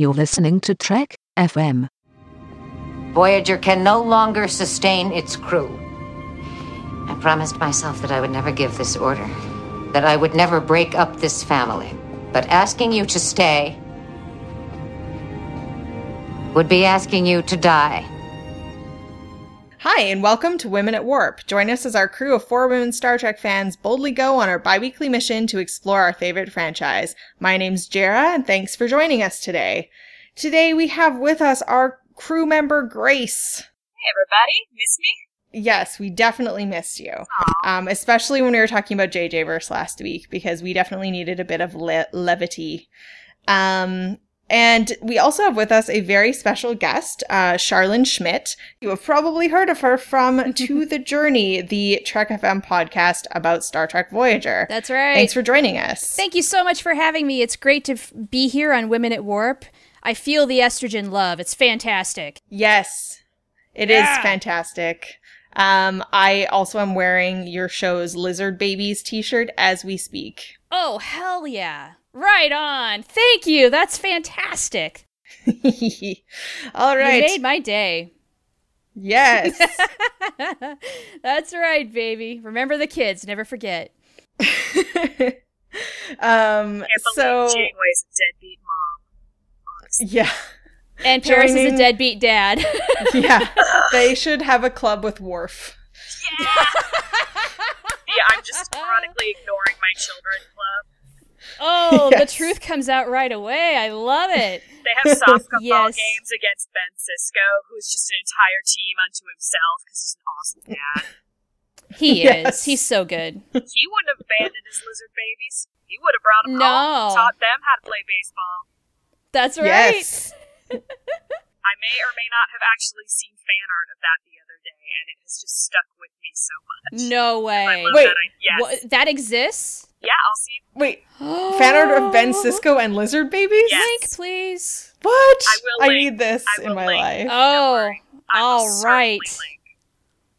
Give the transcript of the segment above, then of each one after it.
You're listening to Trek FM. Voyager can no longer sustain its crew. I promised myself that I would never give this order, that I would never break up this family. But asking you to stay would be asking you to die. Hi, and welcome to Women at Warp. Join us as our crew of four women Star Trek fans boldly go on our bi weekly mission to explore our favorite franchise. My name's Jarrah, and thanks for joining us today. Today we have with us our crew member Grace. Hey, everybody. Miss me? Yes, we definitely missed you. Um, especially when we were talking about JJ verse last week, because we definitely needed a bit of le- levity. Um, and we also have with us a very special guest, uh, Charlynn Schmiedt. You have probably heard of her from To the Journey, the Trek FM podcast about Star Trek Voyager. That's right. Thanks for joining us. Thank you so much for having me. It's great to f- be here on Women at Warp. I feel the estrogen love. It's fantastic. Yes, it is fantastic. Um, I also am wearing your show's Lizard Babies t-shirt as we speak. Oh, hell yeah. Right on. Thank you. That's fantastic. All right. You made my day. yes. That's right, baby. Remember the kids. Never forget. um, so Janeway's a deadbeat mom. Honestly. yeah, And Paris is a deadbeat dad. yeah, they should have a club with Worf. Yeah. yeah, I'm just chronically ignoring my children club. Oh, Yes. the truth comes out right away. I love it. They have softball Yes. games against Ben Sisko, who's just an entire team unto himself because he's an awesome dad. He Yes. is. He's so good. he wouldn't have abandoned his lizard babies. He would have brought them home No. and taught them how to play baseball. That's right. Yes. I may or may not have actually seen fan art of that the other day, and it has just stuck with me so much. No I way. love Wait, that. I, yes. What, that exists? Yeah, I'll see. Wait, fan art of Ben Sisko and Lizard Babies? Yes. Link, please. What? I will link. need this I in my link. life. Oh, I will all certainly right. link.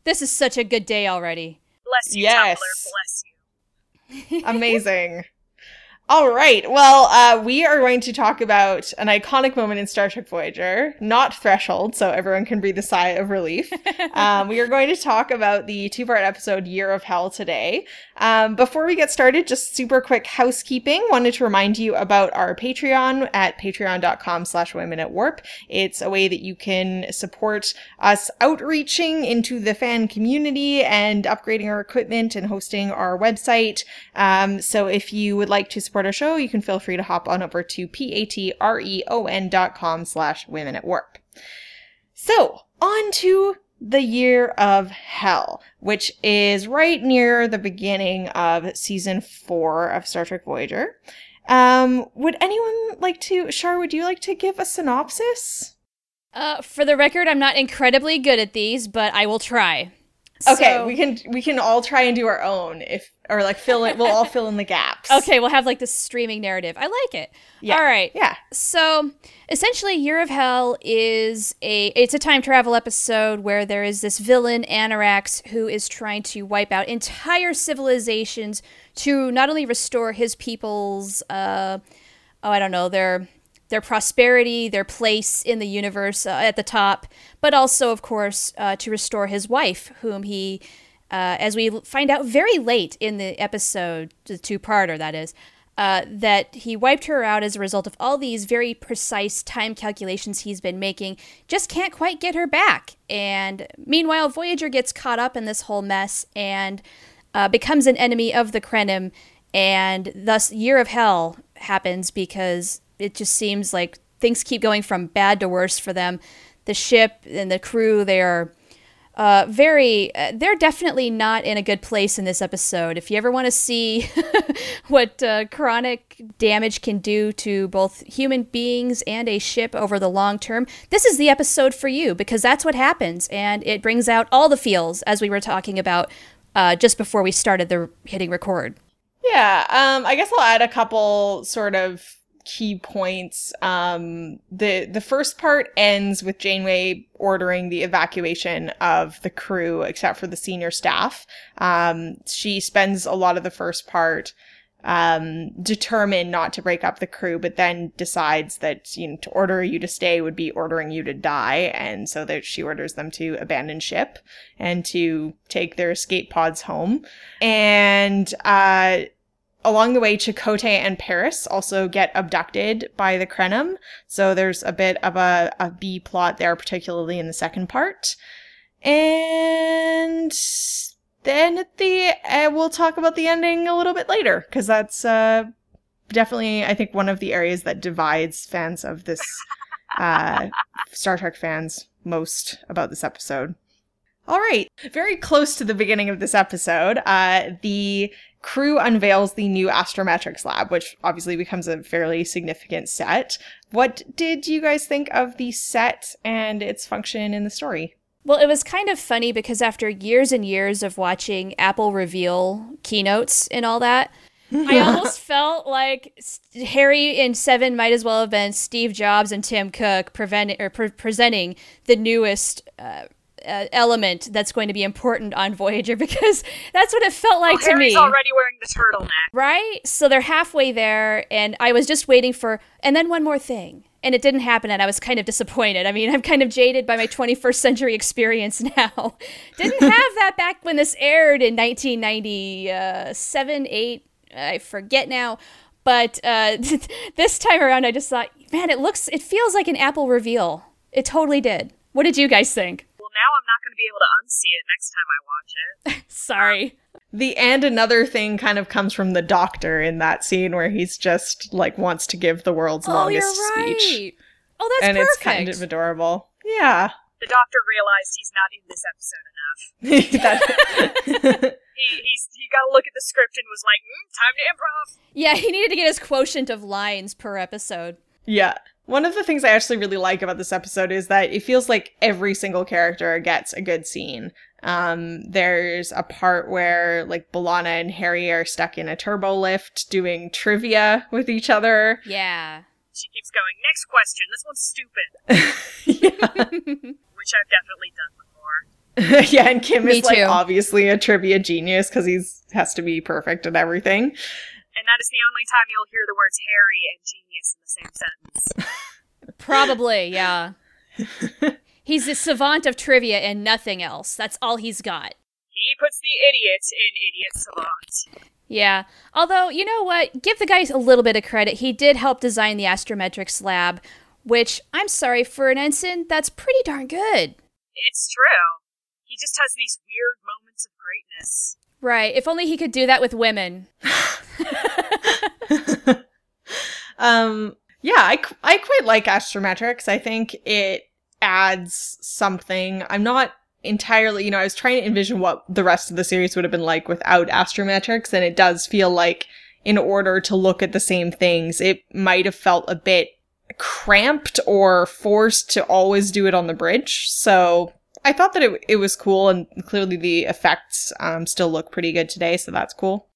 This is such a good day already. Bless you, Yes. Tumblr. Bless you. Amazing. All right. Well, uh, we are going to talk about an iconic moment in Star Trek Voyager, not Threshold, so everyone can breathe a sigh of relief. um, we are going to talk about the two part episode Year of Hell today. Um, before we get started, just super quick housekeeping. Wanted to remind you about our Patreon at patreon.com slash women at warp. It's a way that you can support us outreaching into the fan community and upgrading our equipment and hosting our website. Um, so if you would like to support our show, you can feel free to hop on over to p-a-t-r-e-o-n dot com slash women at warp. So, on to the Year of Hell, which is right near the beginning of season four of Star Trek Voyager. Um, would anyone like to, Shar, would you like to give a synopsis? Uh, for the record, I'm not incredibly good at these, but I will try. Okay, So- we can we can all try and do our own if or like fill it. We'll all fill in the gaps. Okay, we'll have like this streaming narrative. I like it. Yeah. All right. Yeah. So essentially, Year of Hell is a it's a time travel episode where there is this villain Annorax who is trying to wipe out entire civilizations to not only restore his people's uh oh I don't know their their prosperity, their place in the universe uh, at the top, but also of course uh, to restore his wife, whom he uh, as we find out very late in the episode, the two-parter that is, uh, that he wiped her out as a result of all these very precise time calculations he's been making. Just can't quite get her back. And meanwhile, Voyager gets caught up in this whole mess and uh, becomes an enemy of the Krenim, and thus Year of Hell happens because it just seems like things keep going from bad to worse for them. The ship and the crew, they are uh, very uh, they're definitely not in a good place in this episode if you ever want to see what uh, chronic damage can do to both human beings and a ship over the long term this is the episode for you because that's what happens and it brings out all the feels as we were talking about uh, just before we started the hitting record Yeah, um, I guess I'll add a couple sort of key points. Um, the the first part ends with Janeway ordering the evacuation of the crew, except for the senior staff. Um, she spends a lot of the first part um, determined not to break up the crew, but then decides that you know to order you to stay would be ordering you to die, and so that she orders them to abandon ship and to take their escape pods home. And uh, along the way, Chakotay and Paris also get abducted by the Krenim, so there's a bit of a, a B plot there, particularly in the second part. And then at the uh, we'll talk about the ending a little bit later because that's uh, definitely I think one of the areas that divides fans of this uh, Star Trek fans most about this episode. All right, very close to the beginning of this episode, uh, the crew unveils the new astrometrics lab, which obviously becomes a fairly significant set. What did you guys think of the set and its function in the story? Well, it was kind of funny because after years and years of watching Apple reveal keynotes and all that, I almost felt like Harry and Seven might as well have been Steve Jobs and Tim Cook prevent- or pre- presenting the newest uh, uh, element that's going to be important on Voyager because that's what it felt like well, to Harry's me. already wearing the turtleneck. Right? So they're halfway there, and I was just waiting for, and then one more thing and it didn't happen and i was kind of disappointed i mean i'm kind of jaded by my 21st century experience now didn't have that back when this aired in 1997 8 i forget now but uh, this time around i just thought man it looks it feels like an apple reveal it totally did what did you guys think now i'm not going to be able to unsee it next time i watch it sorry the and another thing kind of comes from the doctor in that scene where he's just like wants to give the world's oh, longest you're right. speech. Oh, that's and perfect. it's kind of adorable. Yeah. The doctor realized he's not in this episode enough. That- he he's, he got to look at the script and was like, mm, "Time to improv." Yeah, he needed to get his quotient of lines per episode. Yeah. One of the things I actually really like about this episode is that it feels like every single character gets a good scene. Um, there's a part where like B'Elanna and Harry are stuck in a turbo lift doing trivia with each other. Yeah. She keeps going. Next question. This one's stupid, yeah. which I've definitely done before. yeah, and Kim Me is like too. obviously a trivia genius because he's has to be perfect at everything. And that is the only time you'll hear the words Harry and genius in the same sentence. Probably, yeah. he's a savant of trivia and nothing else. That's all he's got. He puts the idiot in idiot savant. Yeah. Although, you know what? Give the guy a little bit of credit. He did help design the astrometrics lab, which, I'm sorry, for an ensign, that's pretty darn good. It's true. He just has these weird moments of greatness. Right. If only he could do that with women. um yeah I, I quite like astrometrics i think it adds something i'm not entirely you know i was trying to envision what the rest of the series would have been like without astrometrics and it does feel like in order to look at the same things it might have felt a bit cramped or forced to always do it on the bridge so i thought that it, it was cool and clearly the effects um, still look pretty good today so that's cool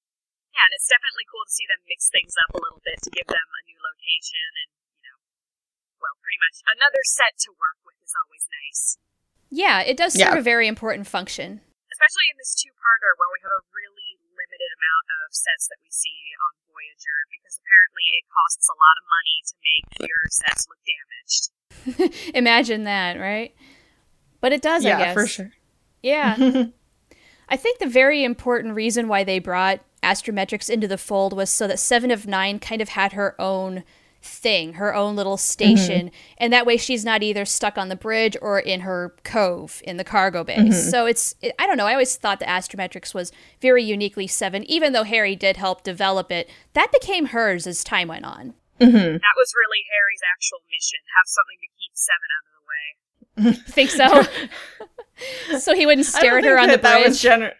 Yeah, and it's definitely cool to see them mix things up a little bit to give them a new location and, you know, well, pretty much another set to work with is always nice. Yeah, it does serve Yeah. a very important function. Especially in this two-parter where we have a really limited amount of sets that we see on Voyager because apparently it costs a lot of money to make your sets look damaged. Imagine that, right? But it does, I yeah guess. for sure Yeah. I think the very important reason why they brought astrometrics into the fold was so that Seven of Nine kind of had her own thing, her own little station, and that way she's not either stuck on the bridge or in her cove in the cargo bay. So it's, it, I don't know, I always thought the astrometrics was very uniquely Seven, even though Harry did help develop it. That became hers as time went on. Mm-hmm. That was really Harry's actual mission, have something to keep Seven out of the way. Think so? so he wouldn't I stare don't at her think on the that that bridge. was gener-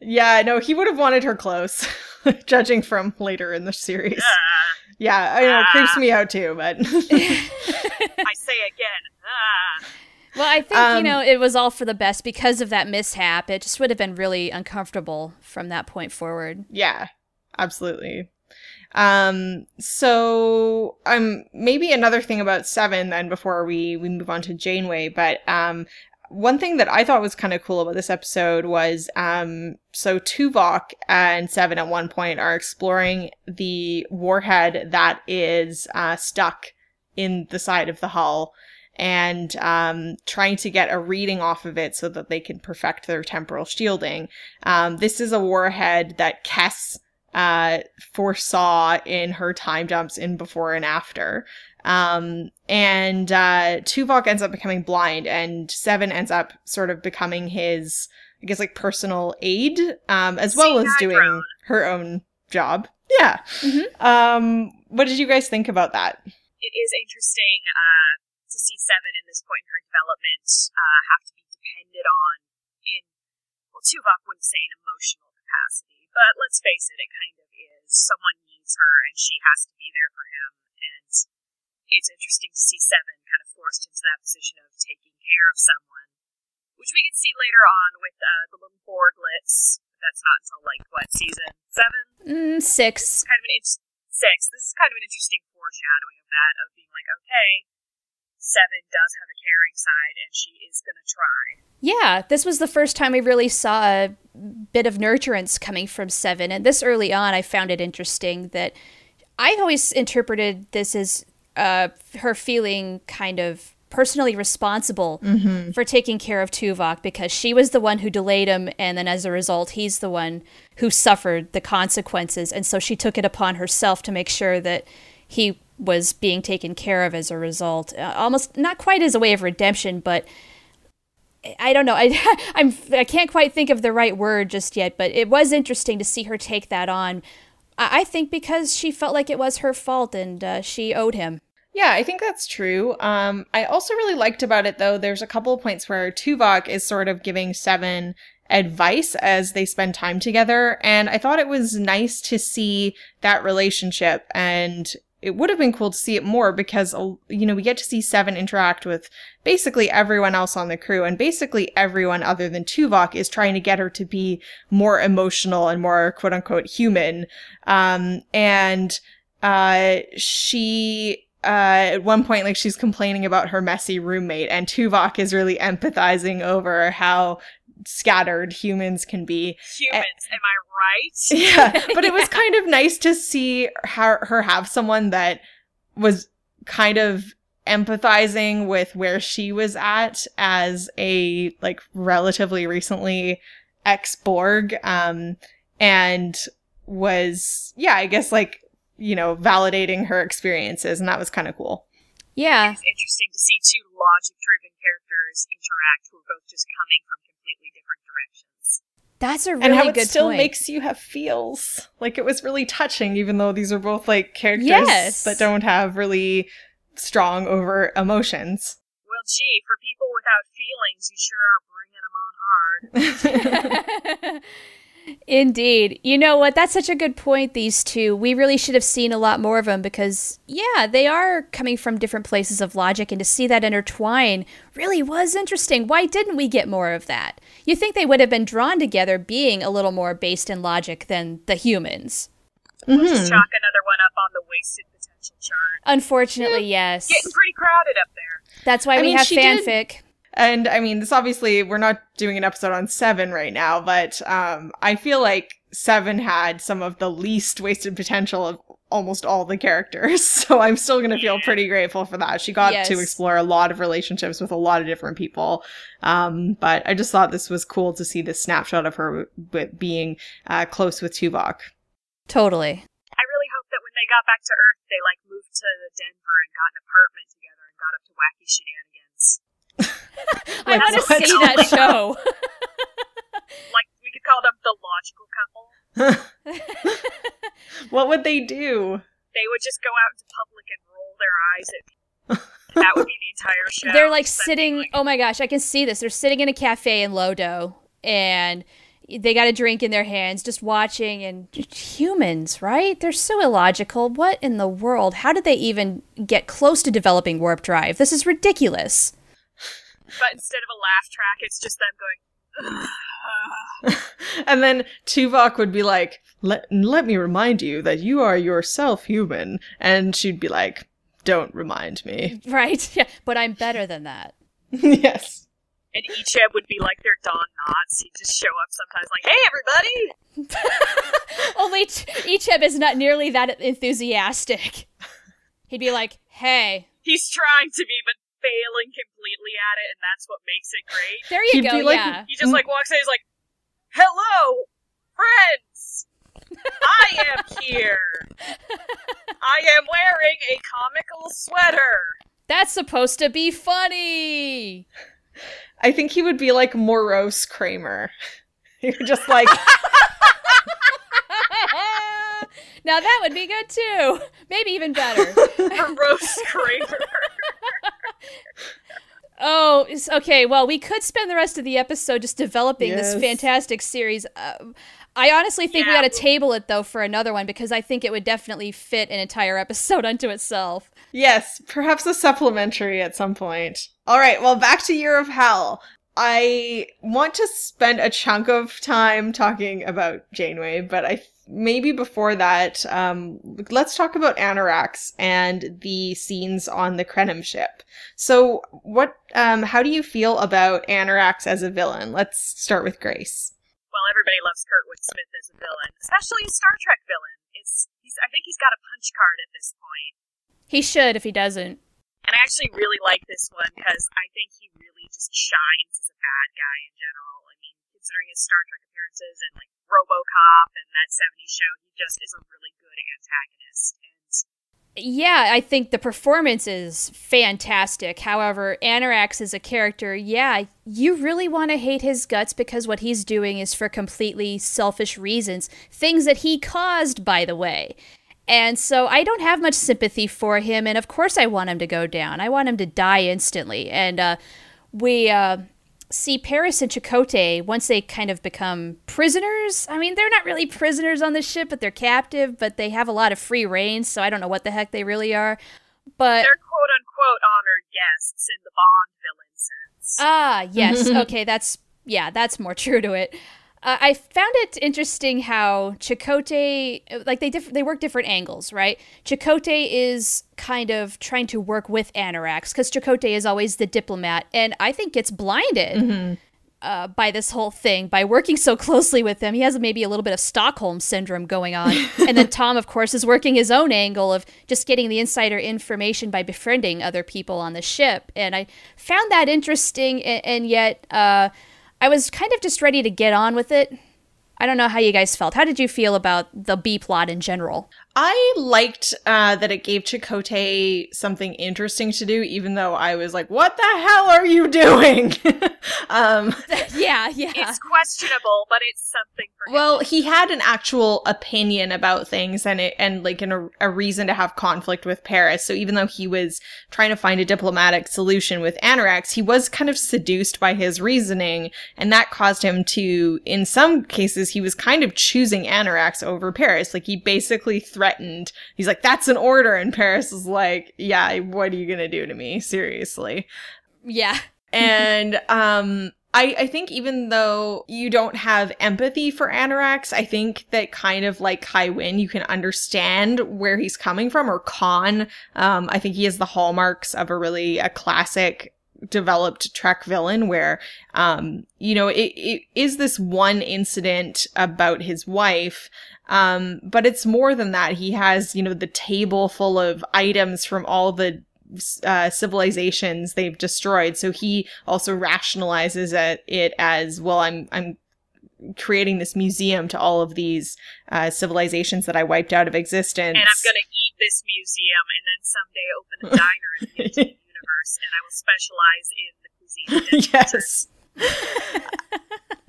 yeah, no, he would have wanted her close, judging from later in the series. Ah, Yeah, I know, it creeps me out too, but I say again. Ah. Well, I think, you Um, know, it was all for the best because of that mishap. It just would have been really uncomfortable from that point forward. yeah, absolutely. Um, so um maybe another thing about Seven then before we we move on to Janeway, but um one thing that I thought was kind of cool about this episode was um so Tuvok and Seven at one point are exploring the warhead that is uh, stuck in the side of the hull and um, trying to get a reading off of it so that they can perfect their temporal shielding. Um, this is a warhead that Kes uh, foresaw in her time jumps in before and after. Um, and uh, Tuvok ends up becoming blind, and Seven ends up sort of becoming his, I guess, like personal aid, um, as well as doing her own job. Yeah. Mhm. Um, what did you guys think about that? It is interesting uh, to see Seven in this point in her development uh, have to be depended on in, well, Tuvok wouldn't say an emotional capacity, but let's face it, it kind of is. Someone needs her, and she has to be there for him, and it's interesting to see Seven kind of forced into that position of taking care of someone, which we could see later on with uh, the little Borglets. That's not until like what season seven? Mm, six. kind of an int- six. This is kind of an interesting foreshadowing of that of being like, okay, Seven does have a caring side, and she is gonna try. Yeah, this was the first time we really saw a bit of nurturance coming from Seven. And this early on, I found it interesting that I've always interpreted this as uh, her feeling kind of personally responsible for taking care of Tuvok because she was the one who delayed him, and then as a result, he's the one who suffered the consequences. And so she took it upon herself to make sure that he was being taken care of as a result. Uh, almost not quite as a way of redemption, but I don't know. I I'm I can't quite think of the right word just yet, but it was interesting to see her take that on. I, I think because she felt like it was her fault and uh, she owed him. Yeah, I think that's true. Um, I also really liked about it though. There's a couple of points where Tuvok is sort of giving Seven advice as they spend time together, and I thought it was nice to see that relationship. And it would have been cool to see it more because uh, you know we get to see Seven interact with basically everyone else on the crew, and basically everyone other than Tuvok is trying to get her to be more emotional and more quote unquote human. Um, and uh, she uh, at one point, like she's complaining about her messy roommate, and Tuvok is really empathizing over how scattered humans can be. Humans, am I right? Yeah, but it was kind of nice to see her, her have someone that was kind of empathizing with where she was at as a like relatively recently ex Borg, um, and was yeah, I guess like you know validating her experiences, and that was kind of cool. Yeah, It's interesting to see two logic-driven characters interact who are both just coming from completely different directions. that's a really good idea. and how it still point. makes you have feels. Like it was really touching, even though these are both like characters Yes. that don't have really strong overt emotions. Well, gee, for people without feelings, you sure are bringing them on hard. Indeed. You know what? That's such a good point, these two. We really should have seen a lot more of them because, yeah, they are coming from different places of logic, and to see that intertwine really was interesting. Why didn't we get more of that? You think they would have been drawn together being a little more based in logic than the humans. We'll Mm-hmm. just chalk another one up on the wasted potential chart. Unfortunately, yes. Getting pretty crowded up there. That's why I we mean, have she did- fanfic. And I mean, this obviously, we're not doing an episode on Seven right now, but um, I feel like Seven had some of the least wasted potential of almost all the characters. So I'm still going to feel pretty grateful for that. She got Yes. to explore a lot of relationships with a lot of different people. Um, but I just thought this was cool to see this snapshot of her with being uh, close with Tuvok. Totally. I really hope that when they got back to Earth, they like moved to Denver and got an apartment together and got up to wacky shenanigans. I want to see that show. Like we could call them the logical couple. What would they do? They would just go out into public and roll their eyes at people. that would be the entire show. They're like Just sitting. like, Oh my gosh, I can see this. They're sitting in a cafe in Lodo, and they got a drink in their hands, just watching. And humans, right? They're so illogical. What in the world? How did they even get close to developing warp drive? This is ridiculous. But instead of a laugh track, it's just them going. and then Tuvok would be like, let, let me remind you that you are yourself human. And she'd be like, don't remind me. Right? Yeah, but I'm better than that. yes. And Icheb would be like their Don Knotts. He'd just show up sometimes like, hey, everybody! Only t- Icheb is not nearly that enthusiastic. He'd be like, hey. He's trying to be, but failing completely at it, and that's what makes it great. There you He'd go, like- yeah. He just like walks in, he's like, hello, friends! I am here! I am wearing a comical sweater! That's supposed to be funny. I think he would be like morose Kramer. He would just like now that would be good too. Maybe even better. Morose Kramer. Oh, okay. Well, we could spend the rest of the episode just developing Yes. this fantastic series. Uh, I honestly think we Yeah. got to table it though for another one because I think it would definitely fit an entire episode unto itself. Yes, perhaps a supplementary at some point. All right, well, back to Year of Hell. I want to spend a chunk of time talking about Janeway, but I maybe before that, um, let's talk about Annorax and the scenes on the Krenim ship. So, what, um, how do you feel about Annorax as a villain? Let's start with Grace. well, everybody loves Kurtwood Smith as a villain, especially a Star Trek villain. It's he's I think he's got a punch card at this point. He should if he doesn't. And I actually really like this one because I think he really just shines as a bad guy in general. Considering his Star Trek appearances and like RoboCop and that 70s show, he just is a really good antagonist. And Yeah, I think the performance is fantastic. However, Annorax as a character, yeah, you really want to hate his guts because what he's doing is for completely selfish reasons. Things that he caused, by the way. And so I don't have much sympathy for him. And of course, I want him to go down. I want him to die instantly. And uh, we uh, see Paris and Chakotay once they kind of become prisoners. I mean, they're not really prisoners on the ship, but they're captive, but they have a lot of free reign. So I don't know what the heck they really are. But they're quote unquote honored guests in the Bond villain sense. Ah, yes. okay, that's yeah, that's more true to it. Uh, I found it interesting how Chakotay, like they diff- they work different angles, right? Chakotay is kind of trying to work with Annorax because Chakotay is always the diplomat, and I think gets blinded uh, by this whole thing by working so closely with him. He has maybe a little bit of Stockholm syndrome going on, and then Tom, of course, is working his own angle of just getting the insider information by befriending other people on the ship. And I found that interesting, and, and yet uh, I was kind of just ready to get on with it. I don't know how you guys felt. How did you feel about the B plot in general? I liked uh, that it gave Chakotay something interesting to do, even though I was like, "What the hell are you doing?" um, yeah, yeah. It's questionable, but it's something for him. well, he had an actual opinion about things, and it and like an, a, a reason to have conflict with Paris. So even though he was trying to find a diplomatic solution with Annorax, he was kind of seduced by his reasoning, and that caused him to, in some cases, he was kind of choosing Annorax over Paris. Like he basically threatened. He's like, "That's an order," and Paris is like, "Yeah, what are you gonna do to me? Seriously." yeah. and um I, I think even though you don't have empathy for Annorax, I think that kind of like Kai Wynn, you can understand where he's coming from, or Khan. Um, I think he has the hallmarks of a really a classic developed Trek villain where, um, you know, it, it is this one incident about his wife. Um, but it's more than that. He has, you know, the table full of items from all the uh, civilizations they've destroyed. So he also rationalizes it, it as well. I'm I'm creating this museum to all of these uh, civilizations that I wiped out of existence. and I'm gonna eat this museum, and then someday open a diner alternate universe, and I will specialize in the cuisine. yes,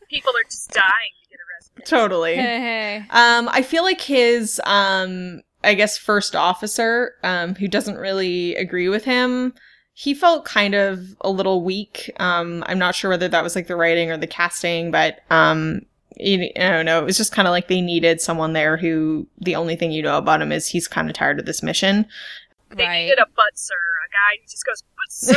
People are just dying to get arrested. totally. Hey, hey. Um, I feel like his, um, I guess, first officer, um, who doesn't really agree with him, he felt kind of a little weak. Um, I'm not sure whether that was like the writing or the casting, but, um, you, I don't know. It was just kind of like they needed someone there who the only thing you know about him is he's kind of tired of this mission. They Right. needed a butt sir, a guy who just goes, but sir,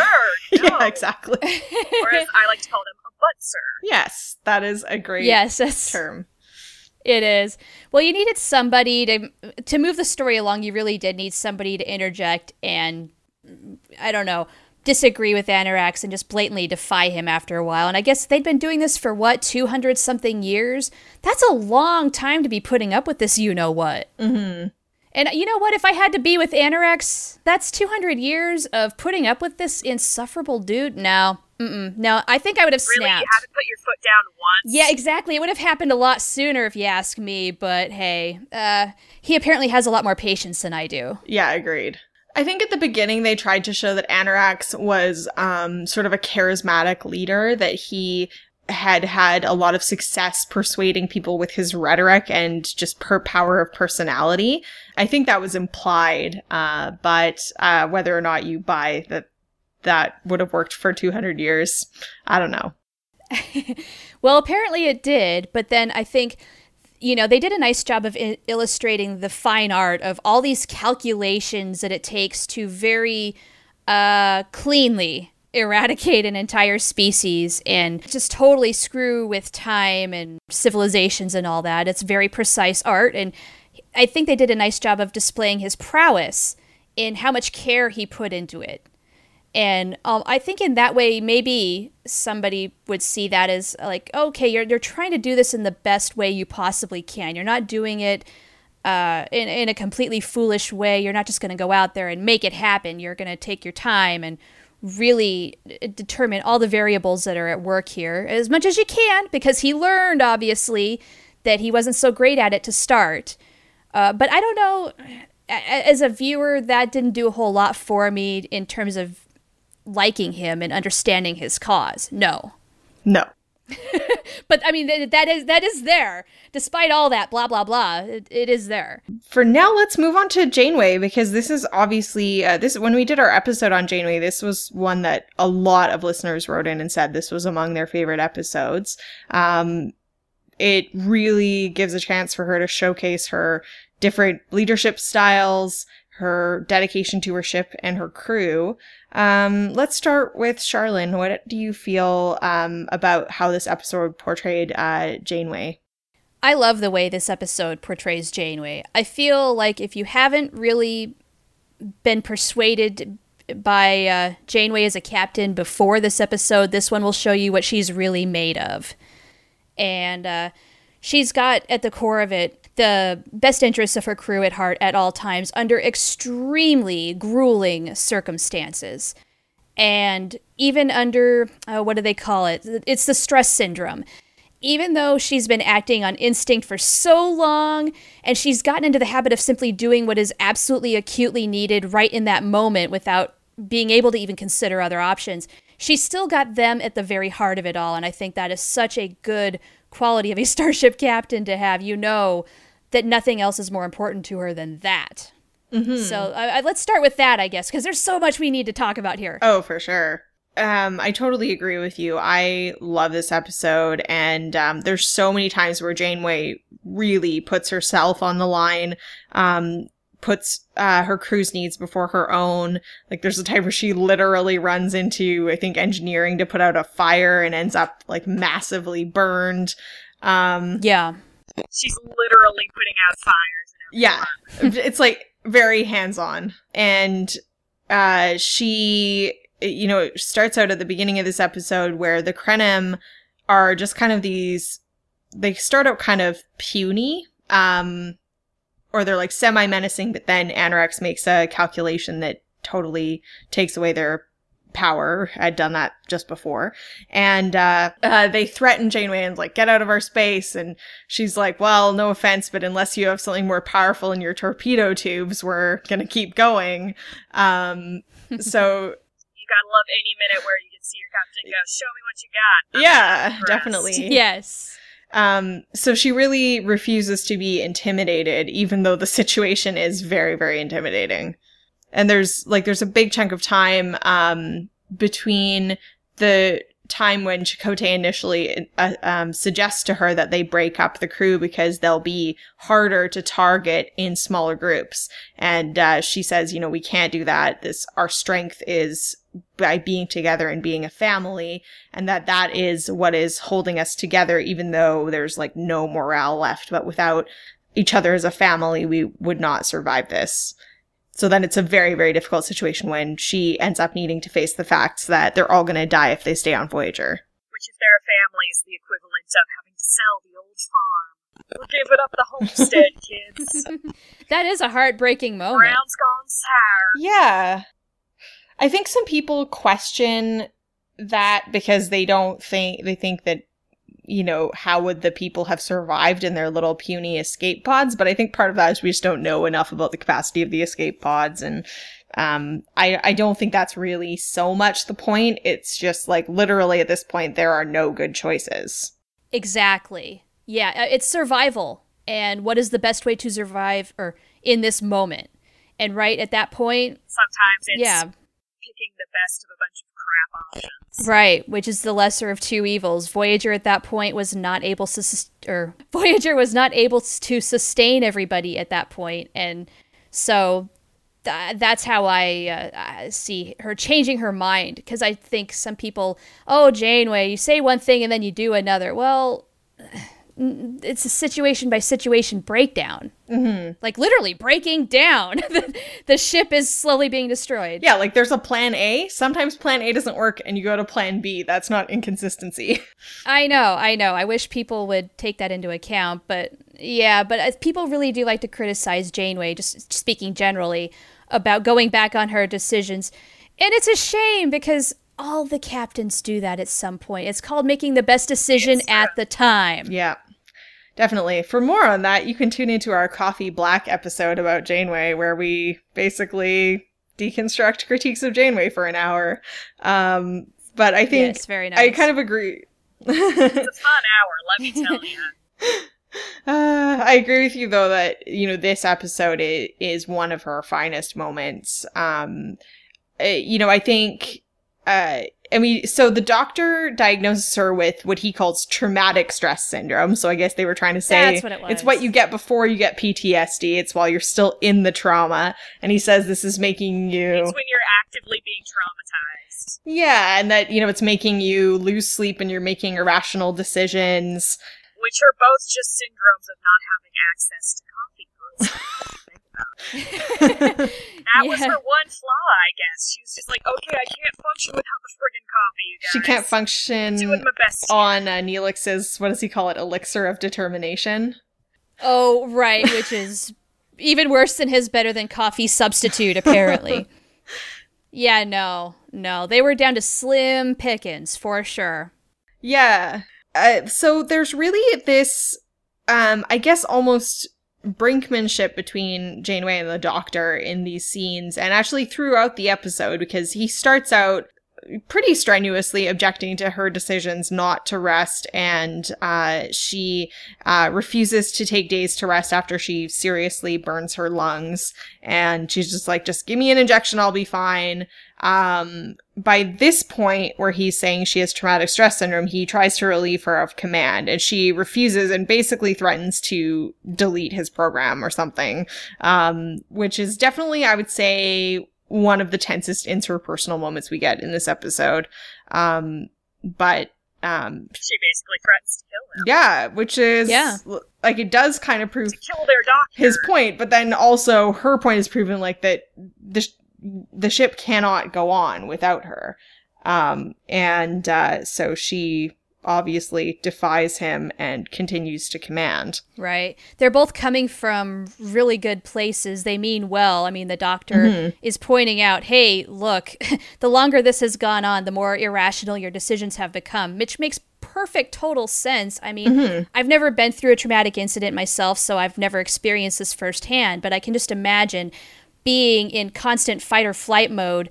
no. yeah, exactly. Whereas I like to call them a butt sir. yes, that is a great Yes, that's term. It is. Well, you needed somebody to to move the story along. You really did need somebody to interject and I don't know, disagree with Annorax and just blatantly defy him after a while. And I guess they'd been doing this for what, 200 something years? That's a long time to be putting up with this, you know what. Mm-hmm. And you know what? If I had to be with Annorax, that's 200 years of putting up with this insufferable dude. No. Mm-mm. No, I think I would have Really, snapped. you haven't put your foot down once. Yeah, exactly. It would have happened a lot sooner if you ask me, but hey, uh, he apparently has a lot more patience than I do. Yeah, agreed. I think at the beginning they tried to show that Annorax was um, sort of a charismatic leader, that he had had a lot of success persuading people with his rhetoric and just per power of personality. I think that was implied, uh, but uh, whether or not you buy that that would have worked for 200 years, I don't know. well, apparently it did, but then I think you know, they did a nice job of I- illustrating the fine art of all these calculations that it takes to very uh, cleanly eradicate an entire species and just totally screw with time and civilizations and all that. It's very precise art. And I think they did a nice job of displaying his prowess in how much care he put into it. And um, I think in that way, maybe somebody would see that as like, okay, you're, you're trying to do this in the best way you possibly can. You're not doing it uh, in, in a completely foolish way. You're not just going to go out there and make it happen. You're going to take your time and really determine all the variables that are at work here as much as you can because he learned, obviously, that he wasn't so great at it to start. Uh, but I don't know. As a viewer, that didn't do a whole lot for me in terms of liking him and understanding his cause. No. No. but I mean that is that is there. Despite all that blah blah blah, it, it is there. For now, let's move on to Janeway because this is obviously uh, this when we did our episode on Janeway, this was one that a lot of listeners wrote in and said this was among their favorite episodes. Um, it really gives a chance for her to showcase her different leadership styles, her dedication to her ship and her crew. Um, let's start with Charlynn. What do you feel um, about how this episode portrayed uh, Janeway? I love the way this episode portrays Janeway. I feel like if you haven't really been persuaded by uh, Janeway as a captain before this episode, this one will show you what she's really made of. And uh, she's got at the core of it the best interests of her crew at heart at all times under extremely grueling circumstances. And even under, uh, what do they call it? It's the stress syndrome. Even though she's been acting on instinct for so long and she's gotten into the habit of simply doing what is absolutely acutely needed right in that moment without being able to even consider other options, she's still got them at the very heart of it all. And I think that is such a good quality of a starship captain to have. You know that nothing else is more important to her than that. Mm-hmm. So uh, let's start with that, I guess, because there's so much we need to talk about here. Oh, for sure. Um, I totally agree with you. I love this episode, and um, there's so many times where Janeway really puts herself on the line, um, puts uh, her crew's needs before her own. Like, there's a time where she literally runs into, I think, engineering to put out a fire and ends up like massively burned. Um, yeah, she's literally putting out fires. yeah, it's like very hands on, and uh, she, you know, starts out at the beginning of this episode where the Krenim are just kind of these. They start out kind of puny, um, or they're like semi menacing, but then Annorax makes a calculation that totally takes away their power. I'd done that just before. And uh, uh, they threaten janeway and like get out of our space. And she's like well no offense but unless you have something more powerful in your torpedo tubes we're gonna keep going. Um, so you gotta love any minute where you can see your captain go show me what you got. Yeah definitely. Yes. Um, so she really refuses to be intimidated even though the situation is very very intimidating and there's like there's a big chunk of time um, between the time when Chakotay initially uh, um, suggests to her that they break up the crew because they'll be harder to target in smaller groups, and uh, she says, you know, we can't do that. This our strength is by being together and being a family, and that that is what is holding us together, even though there's like no morale left. But without each other as a family, we would not survive this. So then it's a very, very difficult situation when she ends up needing to face the facts that they're all going to die if they stay on Voyager. Which, if they're a family, is the equivalent of having to sell the old farm. We're giving up the homestead, kids. that is a heartbreaking moment. Brown's gone sour. Yeah. I think some people question that because they don't think they think that you know how would the people have survived in their little puny escape pods but i think part of that is we just don't know enough about the capacity of the escape pods and um, I, I don't think that's really so much the point. It's just like literally at this point, there are no good choices. Exactly. Yeah, uh, it's survival. And what is the best way to survive or in this moment? And right at that point, sometimes it's yeah. picking the best of a bunch of options. Right, which is the lesser of two evils. Voyager at that point was not able to sus- or Voyager was not able to sustain everybody at that point and so th- that's how I uh, see her changing her mind because I think some people, oh Janeway, you say one thing and then you do another. Well, it's a situation by situation breakdown. Mm-hmm. Like literally breaking down. the, the ship is slowly being destroyed. Yeah, like there's a plan A. Sometimes plan A doesn't work and you go to plan B. That's not inconsistency. I know, I know. I wish people would take that into account. But yeah, but uh, people really do like to criticize Janeway, just speaking generally, about going back on her decisions. And it's a shame because all the captains do that at some point. It's called making the best decision at the time. Yeah. Definitely. For more on that, you can tune into our Coffee Black episode about Janeway, where we basically deconstruct critiques of Janeway for an hour. Um, but I think yes, very nice. I kind of agree. it's a fun hour, let me tell you. Uh, I agree with you though that you know this episode is, is one of her finest moments. Um, uh, you know, I think uh, I we so the doctor diagnoses her with what he calls traumatic stress syndrome. So I guess they were trying to say That's what it was. it's what you get before you get PTSD. It's while you're still in the trauma. And he says this is making you. It's when you're actively being traumatized. Yeah, and that, you know, it's making you lose sleep and you're making irrational decisions. Which are both just syndromes of not having access to coffee. that yeah. was her one flaw, I guess. She was just like, okay, I can't function without the friggin' coffee, you guys. She can't function Doing my best on uh, Neelix's, what does he call it, elixir of determination. Oh, right, which is even worse than his better than coffee substitute, apparently. yeah, no, no. They were down to slim pickings, for sure. Yeah. Uh, so there's really this, um, I guess almost brinkmanship between Janeway and the Doctor in these scenes, and actually throughout the episode, because he starts out pretty strenuously objecting to her decisions not to rest, and uh, she uh, refuses to take days to rest after she seriously burns her lungs. And she's just like, just give me an injection, I'll be fine. Um, by this point, where he's saying she has traumatic stress syndrome, he tries to relieve her of command, and she refuses and basically threatens to delete his program or something. Um, which is definitely, I would say, one of the tensest interpersonal moments we get in this episode. Um, but um, she basically threatens to kill him. Yeah, which is yeah. like it does kind of prove to kill their doctor. his point, but then also her point is proven like that the sh- the ship cannot go on without her. Um, and uh, so she obviously defies him and continues to command. Right. They're both coming from really good places. They mean well. I mean, the doctor mm-hmm. is pointing out, hey, look, the longer this has gone on, the more irrational your decisions have become, which makes perfect total sense. I mean, mm-hmm. I've never been through a traumatic incident myself, so I've never experienced this firsthand, but I can just imagine being in constant fight or flight mode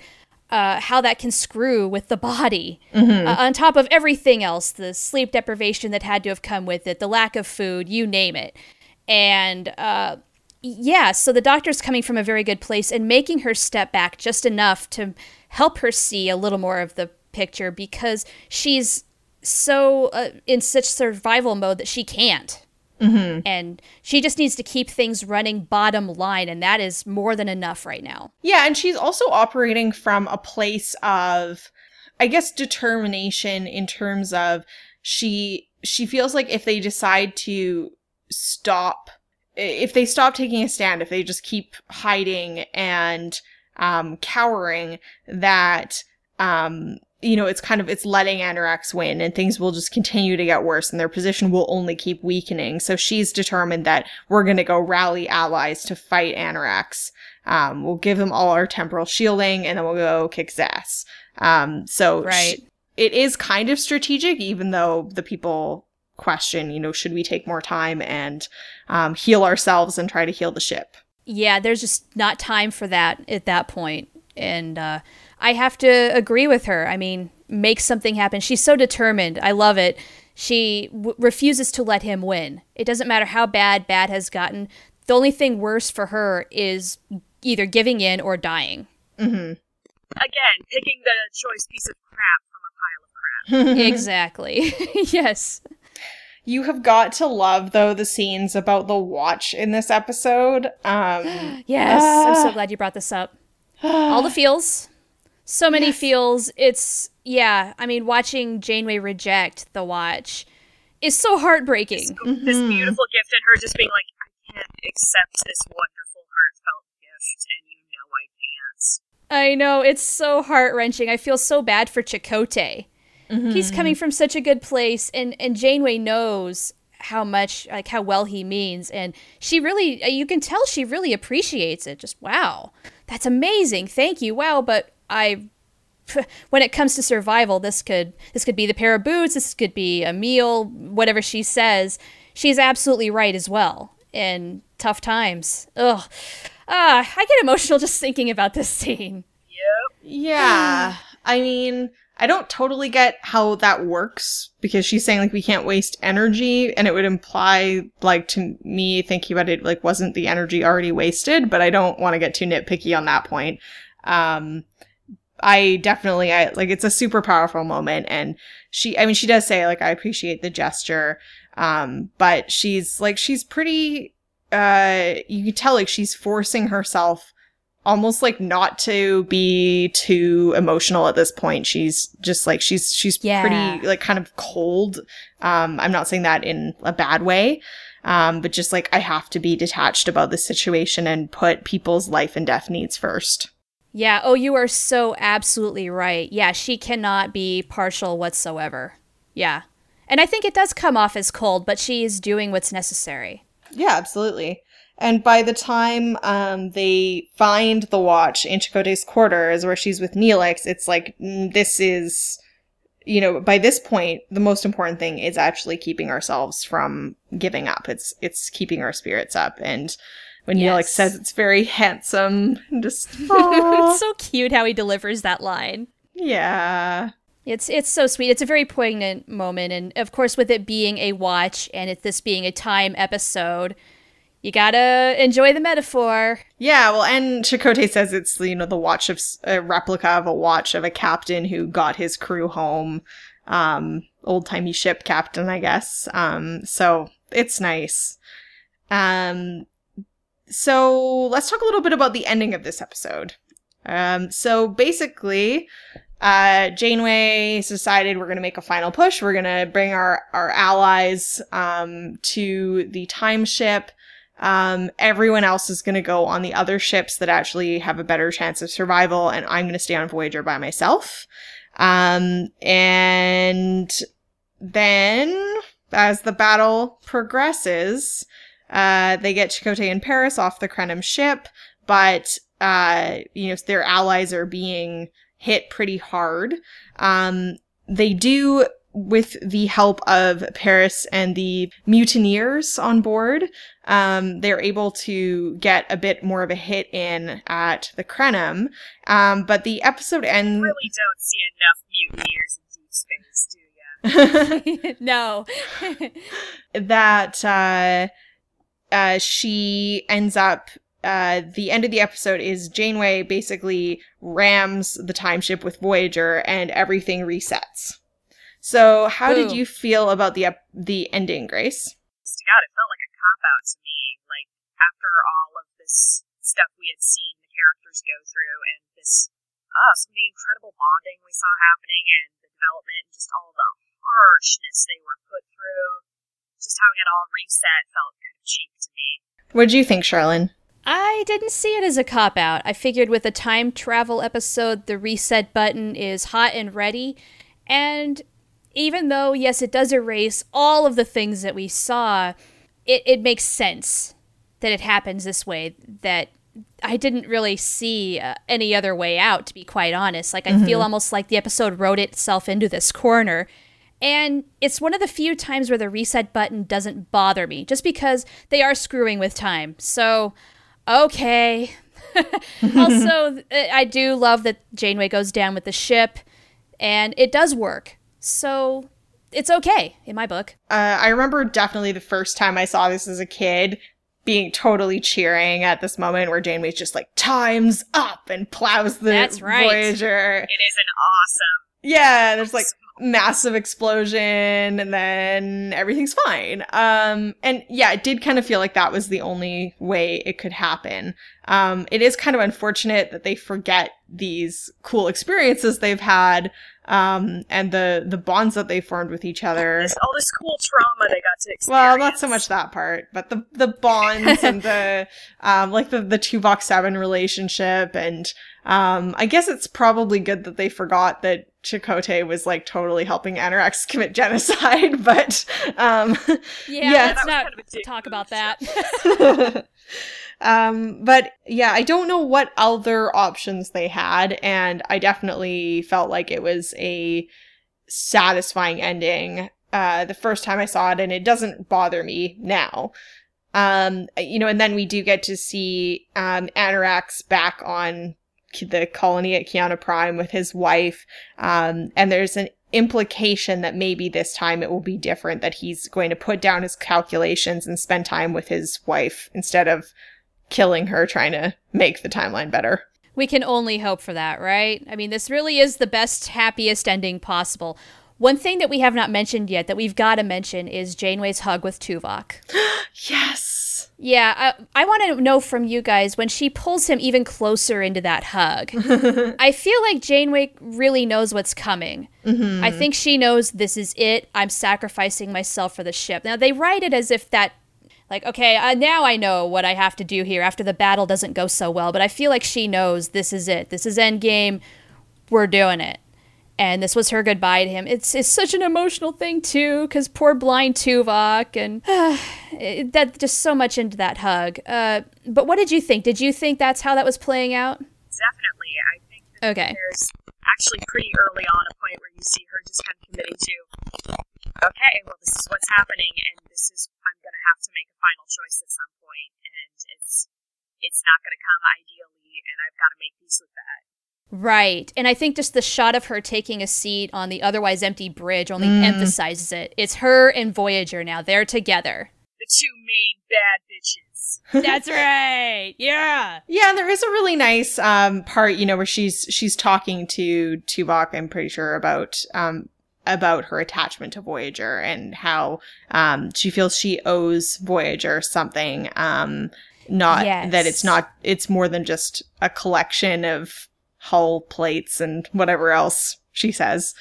uh, how that can screw with the body. Mm-hmm. Uh, on top of everything else, the sleep deprivation that had to have come with it, the lack of food, you name it. And uh, yeah, so the doctor's coming from a very good place and making her step back just enough to help her see a little more of the picture because she's so uh, in such survival mode that she can't. Mm-hmm. And she just needs to keep things running bottom line, and that is more than enough right now. Yeah, and she's also operating from a place of, I guess, determination in terms of she she feels like if they decide to stop if they stop taking a stand, if they just keep hiding and um, cowering, that um, you know it's kind of it's letting Annorax win, and things will just continue to get worse, and their position will only keep weakening. So she's determined that we're going to go rally allies to fight Annorax. Um, we'll give them all our temporal shielding, and then we'll go kick ass. Um, so Right. sh- it is kind of strategic, even though the people question, you know, should we take more time and um, heal ourselves and try to heal the ship? yeah, there's just not time for that at that point. And uh, I have to agree with her. I mean, make something happen. She's so determined. I love it. She w- refuses to let him win. It doesn't matter how bad bad has gotten. The only thing worse for her is either giving in or dying. Mm-hmm. Again, picking the choice piece of crap from a pile of crap. exactly. yes. You have got to love though the scenes about the watch in this episode. Um, Yes. I'm so Ah. glad you brought this up. All the feels. So many feels. It's, yeah. I mean, watching Janeway reject the watch is so heartbreaking. This beautiful gift and her just being like, I can't accept this wonderful, heartfelt gift, and you know I can't. I know. It's so heart wrenching. I feel so bad for Chakotay. He's coming from such a good place, and, and Janeway knows how much, like, how well he means. And she really, uh, you can tell she really appreciates it. Just, wow, that's amazing. Thank you. Wow. But I when it comes to survival, this could this could be the pair of boots, this could be a meal, whatever she says. She's absolutely right as well. In tough times, ugh, ah, I get emotional just thinking about this scene. Yep. yeah, I mean, I don't totally get how that works because she's saying like we can't waste energy, and it would imply like to me thinking about it like wasn't the energy already wasted, but I don't want to get too nitpicky on that point. Um, I definitely I like it's a super powerful moment. And she I mean she does say like I appreciate the gesture. Um but she's like she's pretty uh you can tell like she's forcing herself almost like not to be too emotional at this point. She's just like she's she's Yeah. pretty like kind of cold. Um i'm not saying that in a bad way. Um but just like i have to be detached about the situation and put people's life and death needs first Yeah, oh, you are so absolutely right. Yeah, she cannot be partial whatsoever. Yeah. And I think it does come off as cold, but she is doing what's necessary. Yeah, absolutely. And by the time um, they find the watch in Chakotay's quarters where she's with Neelix, it's like, mm, this is, you know, by this point, the most important thing is actually keeping ourselves from giving up. It's, it's keeping our spirits up. And when Neelix Yes. says it's very handsome, just, it's so cute how he delivers that line. yeah. It's it's so sweet. It's a very poignant moment, and of course, with it being a watch and it this being a time episode, you gotta enjoy the metaphor. Yeah, well, and Chakotay says it's you know the watch of a replica of a watch of a captain who got his crew home, um, old timey ship captain, I guess. Um, so it's nice. Um, so let's talk a little bit about the ending of this episode. Um, so basically, uh, Janeway has decided we're going to make a final push. We're going to bring our, our allies, um, to the time ship. Um, everyone else is going to go on the other ships that actually have a better chance of survival, and I'm going to stay on Voyager by myself. Um, and then as the battle progresses, uh, they get Chakotay and Paris off the Krenim ship, but, uh, you know, their allies are being hit pretty hard. Um, they do, with the help of Paris and the mutineers on board, um, they're able to get a bit more of a hit in at the Krenim. Um, but the episode ends. Really don't see enough mutineers in deep space, do ya? no, that uh, uh, she ends up. Uh, the end of the episode is Janeway basically rams the time ship with Voyager, and everything resets. So, how did you feel about the ep- the ending, Grace? To God, it felt like a cop out to me. Like after all of this stuff we had seen the characters go through, and this, uh, some of the incredible bonding we saw happening, and the development, and just all the harshness they were put through, just having it all reset felt kind of cheap to me. What do you think, Charlynn? I didn't see it as a cop out. I figured with a time travel episode, the reset button is hot and ready. And even though, yes, it does erase all of the things that we saw, it, it makes sense that it happens this way. That I didn't really see uh, any other way out, to be quite honest. Like, I feel almost like the episode wrote itself into this corner. And it's one of the few times where the reset button doesn't bother me, just because they are screwing with time. So, okay. also, I do love that Janeway goes down with the ship, and it does work. So, it's okay in my book. Uh, I remember definitely the first time I saw this as a kid being totally cheering at this moment where Janeway's just like, time's up and plows the That's right. Voyager. It is an awesome. Yeah, there's like massive explosion and then everything's fine. Um and yeah, it did kind of feel like that was the only way it could happen. Um it is kind of unfortunate that they forget these cool experiences they've had um and the the bonds that they formed with each other. All this cool trauma they got to experience. Well, not so much that part, but the the bonds and the um like the the Tuvok Seven relationship and um I guess it's probably good that they forgot that Chakotay was like totally helping Annorax commit genocide, but um Yeah, Yeah. let's not kind of talk about that. um but yeah, I don't know what other options they had and I definitely felt like it was a satisfying ending uh the first time I saw it and it doesn't bother me now. Um you know and then we do get to see um Annorax back on K- the colony at Kyana Prime with his wife um and there's an implication that maybe this time it will be different that he's going to put down his calculations and spend time with his wife instead of killing her trying to make the timeline better. we can only hope for that, right? I mean, this really is the best, happiest ending possible. One thing that we have not mentioned yet that we've got to mention is Janeway's hug with Tuvok. Yes. Yeah, I, I want to know from you guys when she pulls him even closer into that hug. I feel like Janeway really knows what's coming. I think she knows this is it. I'm sacrificing myself for the ship. Now, they write it as if that, like, okay, uh, now I know what I have to do here after the battle doesn't go so well, but I feel like she knows this is it. This is endgame. We're doing it. And this was her goodbye to him. It's it's such an emotional thing too, because poor blind Tuvok, and it- that just so much into that hug. Uh, but what did you think? Did you think that's how that was playing out? Definitely. I think that Okay. there's actually pretty early on a point where you see her just kind of committing to, okay, well, this is what's happening, and this is, I'm going to have to make a final choice at some point, and it's, it's not going to come ideally, and I've got to make peace with that. Right. And I think just the shot of her taking a seat on the otherwise empty bridge only emphasizes it. It's her and Voyager now. They're together. The two main bad bitches. That's right. Yeah. Yeah, and there is a really nice um part, you know, where she's she's talking to Tuvok, I'm pretty sure, about um about her attachment to Voyager and how um she feels she owes Voyager something. Um not Yes. that it's not it's more than just a collection of hull plates and whatever else she says.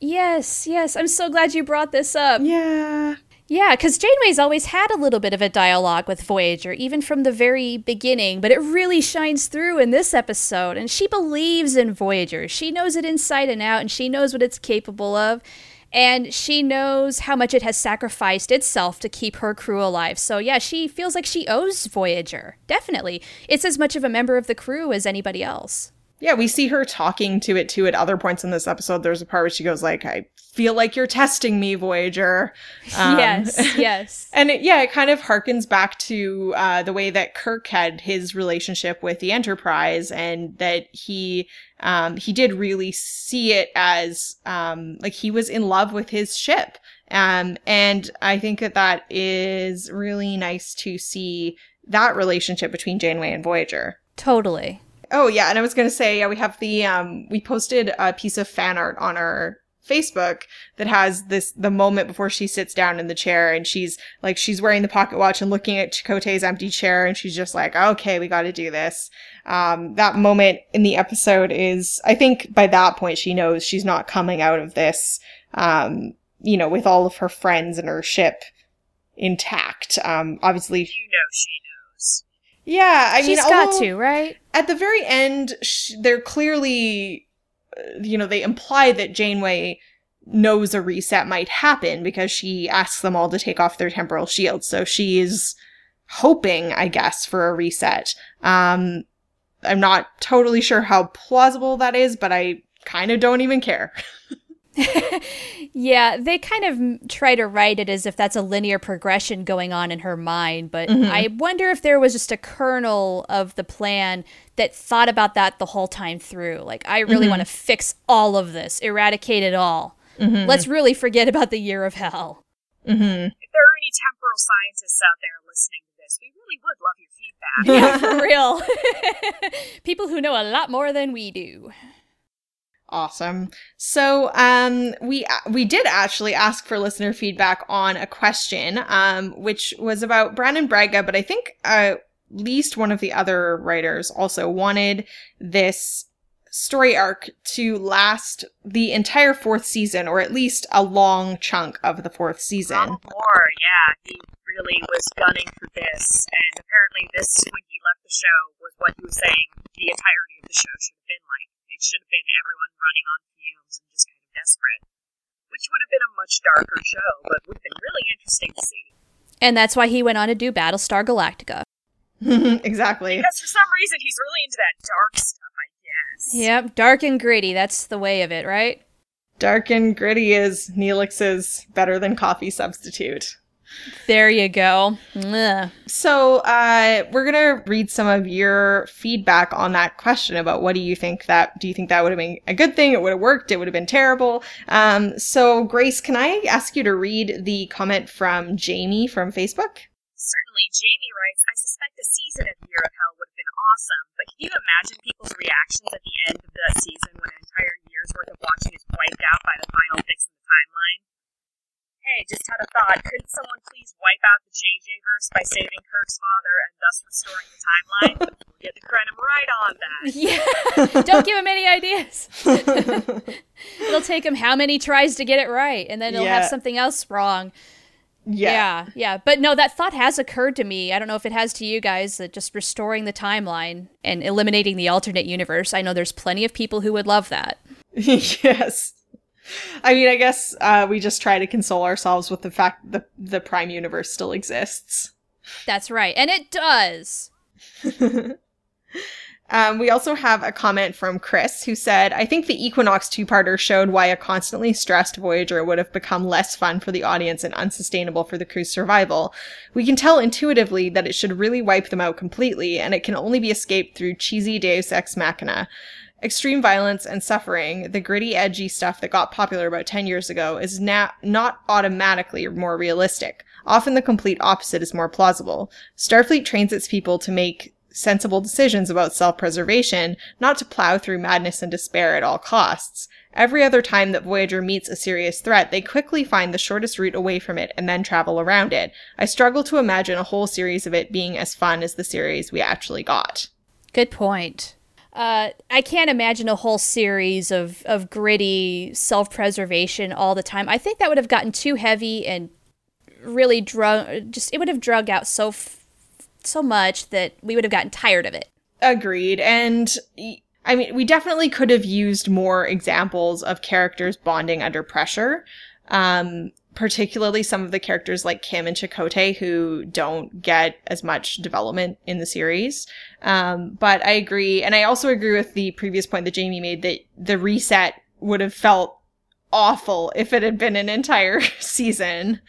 Yes, yes. I'm so glad you brought this up. Yeah. Yeah, because Janeway's always had a little bit of a dialogue with Voyager, even from the very beginning, but it really shines through in this episode. And she believes in Voyager. She knows it inside and out, and she knows what it's capable of. And she knows how much it has sacrificed itself to keep her crew alive. So, yeah, she feels like she owes Voyager. Definitely. It's as much of a member of the crew as anybody else. Yeah, we see her talking to it too at other points in this episode. There's a part where she goes like, "I feel like you're testing me, Voyager." Um, yes, yes. And it, yeah, it kind of harkens back to uh, the way that Kirk had his relationship with the Enterprise, and that he um, he did really see it as um, like he was in love with his ship. Um, and I think that that is really nice to see that relationship between Janeway and Voyager. Totally. Oh yeah, and I was gonna say, yeah, we have the um we posted a piece of fan art on our Facebook that has this the moment before she sits down in the chair and she's like she's wearing the pocket watch and looking at Chakotay's empty chair and she's just like, okay, we gotta do this. Um that moment in the episode is I think by that point she knows she's not coming out of this um, you know, with all of her friends and her ship intact. Um obviously You know she. Yeah, I She's mean, got to, right? At the very end, sh- they're clearly, uh, you know, they imply that Janeway knows a reset might happen because she asks them all to take off their temporal shields. So she's hoping, I guess, for a reset. Um, I'm not totally sure how plausible that is, but I kind of don't even care. Yeah, they kind of try to write it as if that's a linear progression going on in her mind, but Mhm. I wonder if there was just a kernel of the plan that thought about that the whole time through. Like, I really Mhm. want to fix all of this, eradicate it all. Mhm. Let's really forget about the year of hell. Mhm. If there are any temporal scientists out there listening to this, we really would love your feedback. Yeah, for real. People who know a lot more than we do. Awesome. So, um, we we did actually ask for listener feedback on a question, um, which was about Brannon Braga, but I think uh, at least one of the other writers also wanted this story arc to last the entire fourth season, or at least a long chunk of the fourth season. More, yeah. He really was gunning for this, and apparently, this, when he left the show, was what he was saying the entirety of the show should have been like. It should have been everyone running on fumes and just kind of desperate, which would have been a much darker show, but would have been really interesting to see. And that's why he went on to do Battlestar Galactica. exactly. Because for some reason, he's really into that dark stuff, I guess. Yep, dark and gritty. That's the way of it, right? Dark and gritty is Neelix's better than coffee substitute. There you go. Ugh. So, uh, we're gonna read some of your feedback on that question about what do you think that do you think that would have been a good thing? It would have worked. It would have been terrible. Um, so Grace, can I ask you to read the comment from Jamie from Facebook? Certainly, Jamie writes, I suspect a season of Year of Hell would have been awesome, but can you imagine people's reactions at the end of that season when an entire year's worth of watching is wiped out by the final fix in the timeline? Hey, just had a thought. Couldn't someone please wipe out the JJ verse by saving Kirk's father and thus restoring the timeline? we'll get the credit right on that. Yeah. Don't give him any ideas. It'll take him how many tries to get it right, and then he'll Yeah. have something else wrong. yeah. Yeah, yeah. But no, that thought has occurred to me. I don't know if it has to you guys that just restoring the timeline and eliminating the alternate universe. I know there's plenty of people who would love that. yes. I mean, I guess uh, we just try to console ourselves with the fact that the, the Prime Universe still exists. That's right. And it does. Um, we also have a comment from Chris who said, I think the Equinox two parter showed why a constantly stressed Voyager would have become less fun for the audience and unsustainable for the crew's survival. We can tell intuitively that it should really wipe them out completely, and it can only be escaped through cheesy deus ex machina. Extreme violence and suffering, the gritty, edgy stuff that got popular about 10 years ago, is now not automatically more realistic. Often the complete opposite is more plausible. Starfleet trains its people to make sensible decisions about self-preservation, not to plow through madness and despair at all costs. Every other time that Voyager meets a serious threat, they quickly find the shortest route away from it and then travel around it. I struggle to imagine a whole series of it being as fun as the series we actually got. Good point. Uh, I can't imagine a whole series of, of gritty self preservation all the time. I think that would have gotten too heavy and really drug. Just it would have drug out so f- so much that we would have gotten tired of it. Agreed. And I mean, we definitely could have used more examples of characters bonding under pressure. Um, particularly some of the characters like Kim and Chakotay who don't get as much development in the series. Um, but I agree. And I also agree with the previous point that Jamie made that the reset would have felt awful if it had been an entire season.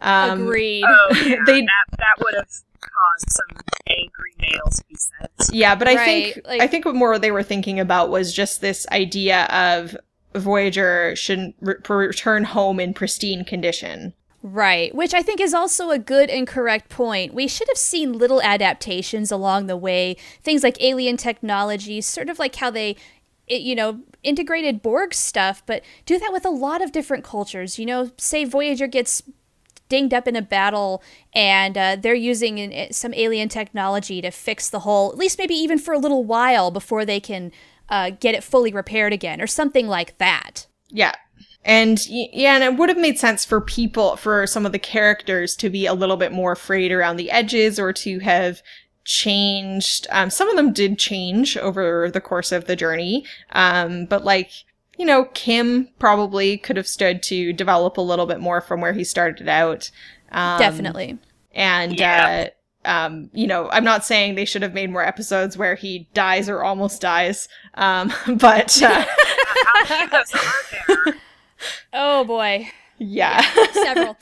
Um, Agreed. Oh, yeah, They- that, that would have caused some angry mails to be sent. Yeah, but I Right, think like- I think what more they were thinking about was just this idea of Voyager shouldn't re- return home in pristine condition. Right, which I think is also a good and correct point. We should have seen little adaptations along the way, things like alien technology, sort of like how they, you know, integrated Borg stuff, but do that with a lot of different cultures. You know, say Voyager gets dinged up in a battle and uh, they're using an, some alien technology to fix the hole, at least maybe even for a little while before they can uh, get it fully repaired again, or something like that. Yeah. And yeah, and it would have made sense for people, for some of the characters to be a little bit more frayed around the edges or to have changed. Um, some of them did change over the course of the journey. Um, but like, you know, Kim probably could have stood to develop a little bit more from where he started out. Um, Definitely. And, Yeah. uh, um, you know, I'm not saying they should have made more episodes where he dies or almost dies. Um, but, uh, How many of those are there? Oh boy. yeah. Several.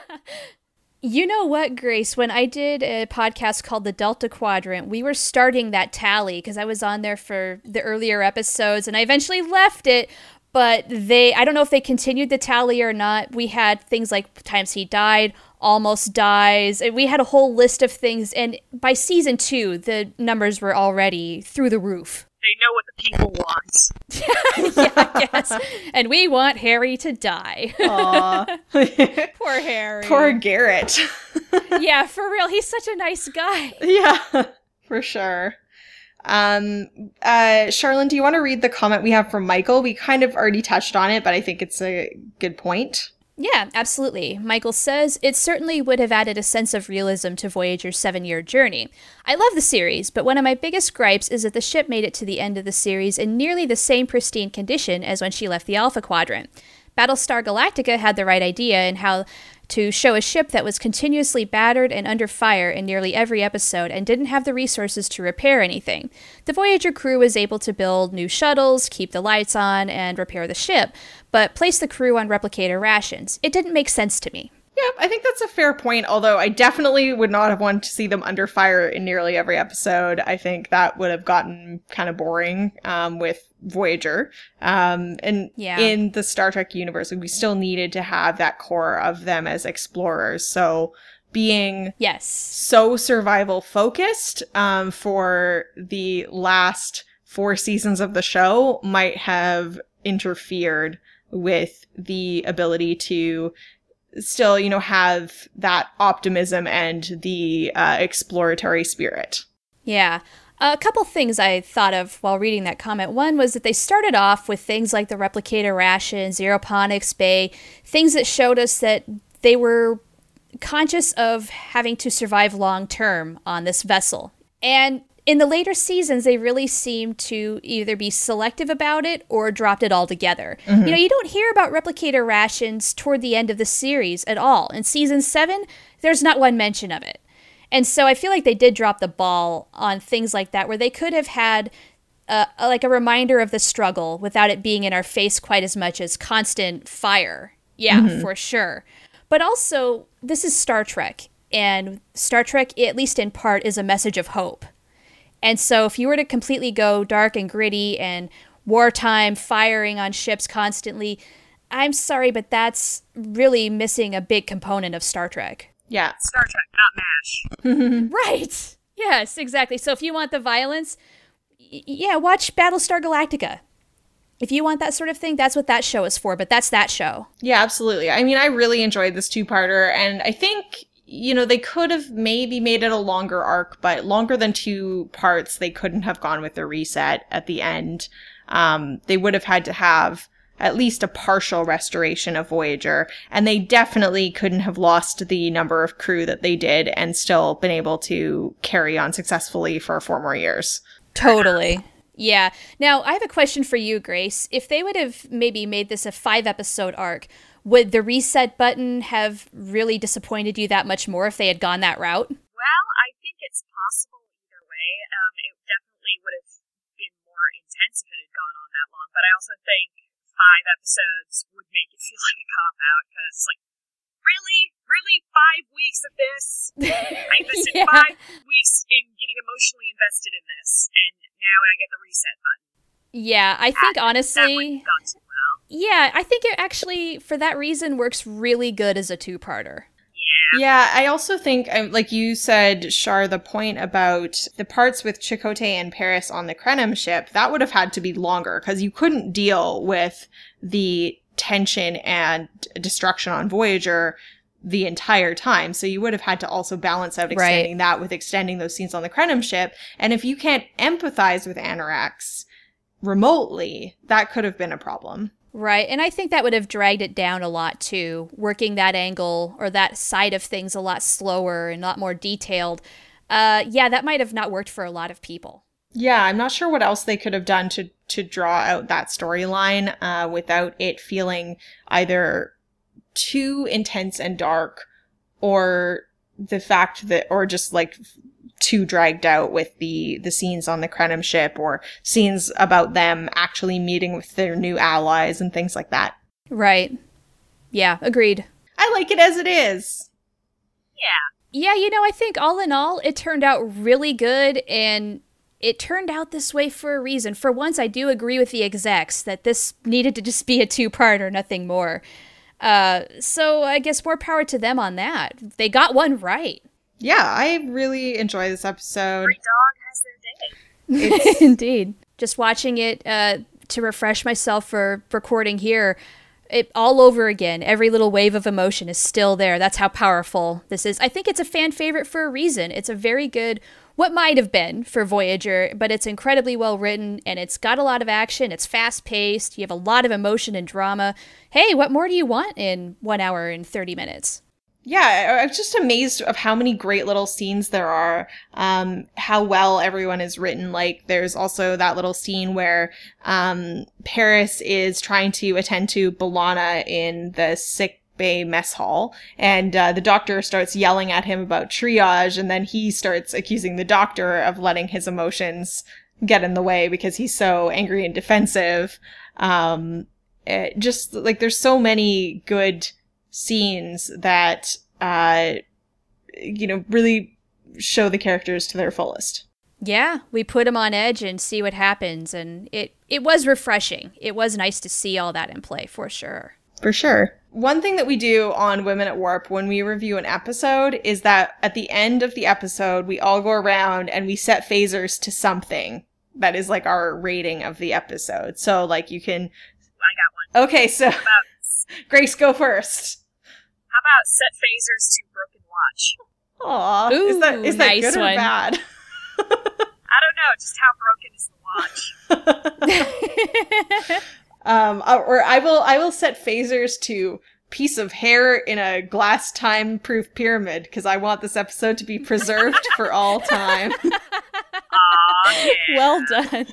you know what, Grace? When I did a podcast called The Delta Quadrant, we were starting that tally because I was on there for the earlier episodes and I eventually left it. But they, I don't know if they continued the tally or not. We had things like times he died, almost dies. and We had a whole list of things. And by season two, the numbers were already through the roof. They know what the people want. yeah, I guess. And we want Harry to die. Aw. Poor Harry. Poor Garrett. yeah, for real. He's such a nice guy. yeah, for sure. Um, uh, Charlynn, do you want to read the comment we have from Michael? We kind of already touched on it, but I think it's a good point. Yeah, absolutely. Michael says it certainly would have added a sense of realism to Voyager's seven year journey. I love the series, but one of my biggest gripes is that the ship made it to the end of the series in nearly the same pristine condition as when she left the Alpha Quadrant. Battlestar Galactica had the right idea in how to show a ship that was continuously battered and under fire in nearly every episode and didn't have the resources to repair anything. The Voyager crew was able to build new shuttles, keep the lights on, and repair the ship, but place the crew on replicator rations. It didn't make sense to me. Yeah, I think that's a fair point, although I definitely would not have wanted to see them under fire in nearly every episode. I think that would have gotten kind of boring um, with Voyager. Um, and Yeah. in the Star Trek universe, we still needed to have that core of them as explorers. So being Yes. so survival focused um, for the last four seasons of the show might have interfered with the ability to still, you know, have that optimism and the uh, exploratory spirit. Yeah. A couple things I thought of while reading that comment. One was that they started off with things like the replicator ration, Zeroponics Bay, things that showed us that they were conscious of having to survive long term on this vessel. And in the later seasons, they really seemed to either be selective about it or dropped it altogether. You know, you don't hear about replicator rations toward the end of the series at all. In season seven, there's not one mention of it. And so I feel like they did drop the ball on things like that, where they could have had uh, like a reminder of the struggle without it being in our face quite as much as constant fire. Yeah, for sure. But also, this is Star Trek, and Star Trek, at least in part, is a message of hope. And so, if you were to completely go dark and gritty and wartime firing on ships constantly, I'm sorry, but that's really missing a big component of Star Trek. Yeah. Star Trek, not MASH. Right. Yes, exactly. So if you want the violence, y- yeah, watch Battlestar Galactica. If you want that sort of thing, that's what that show is for, but that's that show. Yeah, absolutely. I mean, I really enjoyed this two parter, and I think, you know, they could have maybe made it a longer arc, but longer than two parts, they couldn't have gone with the reset at the end. Um, they would have had to have at least a partial restoration of Voyager, and they definitely couldn't have lost the number of crew that they did and still been able to carry on successfully for four more years. Totally. Yeah. Now, I have a question for you, Grace. If they would have maybe made this a five episode arc, would the reset button have really disappointed you that much more if they had gone that route? Well, I think it's possible either way. Um, it definitely would have been more intense if it had gone on that long, but I also think five episodes would make it feel like a cop out because, like, really, really, five weeks of this? I invested Yeah. five weeks in getting emotionally invested in this, and now I get the reset button. Yeah, I think That honestly. wouldn't have gone too well. Yeah, I think it actually, for that reason, works really good as a two parter. Yeah, yeah, I also think, um, like you said, Shar, the point about the parts with Chakotay and Paris on the Krenim ship, that would have had to be longer because you couldn't deal with the tension and destruction on Voyager the entire time. So you would have had to also balance out Right. extending that with extending those scenes on the Krenim ship. And if you can't empathize with Annorax remotely, that could have been a problem. Right, and I think that would have dragged it down a lot too, working that angle or that side of things a lot slower and a lot more detailed. uh, yeah, that might have not worked for a lot of people. Yeah, I'm not sure what else they could have done to to draw out that storyline uh, without it feeling either too intense and dark, or the fact that, or just like too dragged out with the the scenes on the Krenim ship, or scenes about them actually meeting with their new allies and things like that. Right. Yeah, agreed. I like it as it is. Yeah. Yeah, you know, I think all in all, it turned out really good and it turned out this way for a reason. For once, I do agree with the execs that this needed to just be a two parter, nothing more. Uh, so I guess more power to them on that. They got one right. Yeah, I really enjoy this episode. Every dog has their day. It's Indeed. Just watching it uh, to refresh myself for recording here, it all over again. Every little wave of emotion is still there. That's how powerful this is. I think it's a fan favorite for a reason. It's a very good, what might have been for Voyager, but it's incredibly well written and it's got a lot of action. It's fast paced. You have a lot of emotion and drama. Hey, what more do you want in one hour and 30 minutes? Yeah, I'm just amazed of how many great little scenes there are. Um, how well everyone is written. Like, there's also that little scene where um, Paris is trying to attend to B'Elanna in the sick bay mess hall, and uh, the doctor starts yelling at him about triage, and then he starts accusing the doctor of letting his emotions get in the way because he's so angry and defensive. Um, just like there's so many good scenes that uh you know really show the characters to their fullest Yeah, we put them on edge and see what happens, and it it was refreshing. It was nice to see all that in play for sure. for sure one thing that we do on women at warp when we review an episode is that at the end of the episode we all go around and we set phasers to something that is like our rating of the episode so like you can I got one. okay so grace go first how about set phasers to broken watch? Aw, is that is Ooh, that nice good or one. bad I don't know, just how broken is the watch? Um, uh, or I will I will set phasers to piece of hair in a glass time proof pyramid because I want this episode to be preserved for all time. Aw, yeah. well done.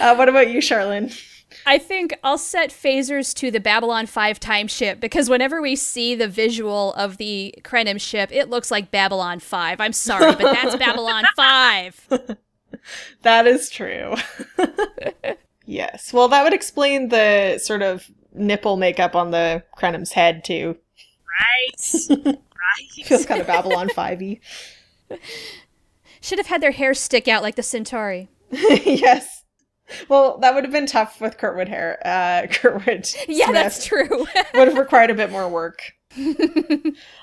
Uh, what about you, Charlynn? I think I'll set phasers to the Babylon 5 time ship because whenever we see the visual of the Krenim ship, it looks like Babylon 5. I'm sorry, but that's Babylon 5. That is true. yes. Well, that would explain the sort of nipple makeup on the Krenim's head too. Right. right. Feels kind of Babylon 5y. Should have had their hair stick out like the Centauri. yes. Well, that would have been tough with Kurtwood hair. Uh, Kurtwood. Yeah, Smith. that's true. would have required a bit more work.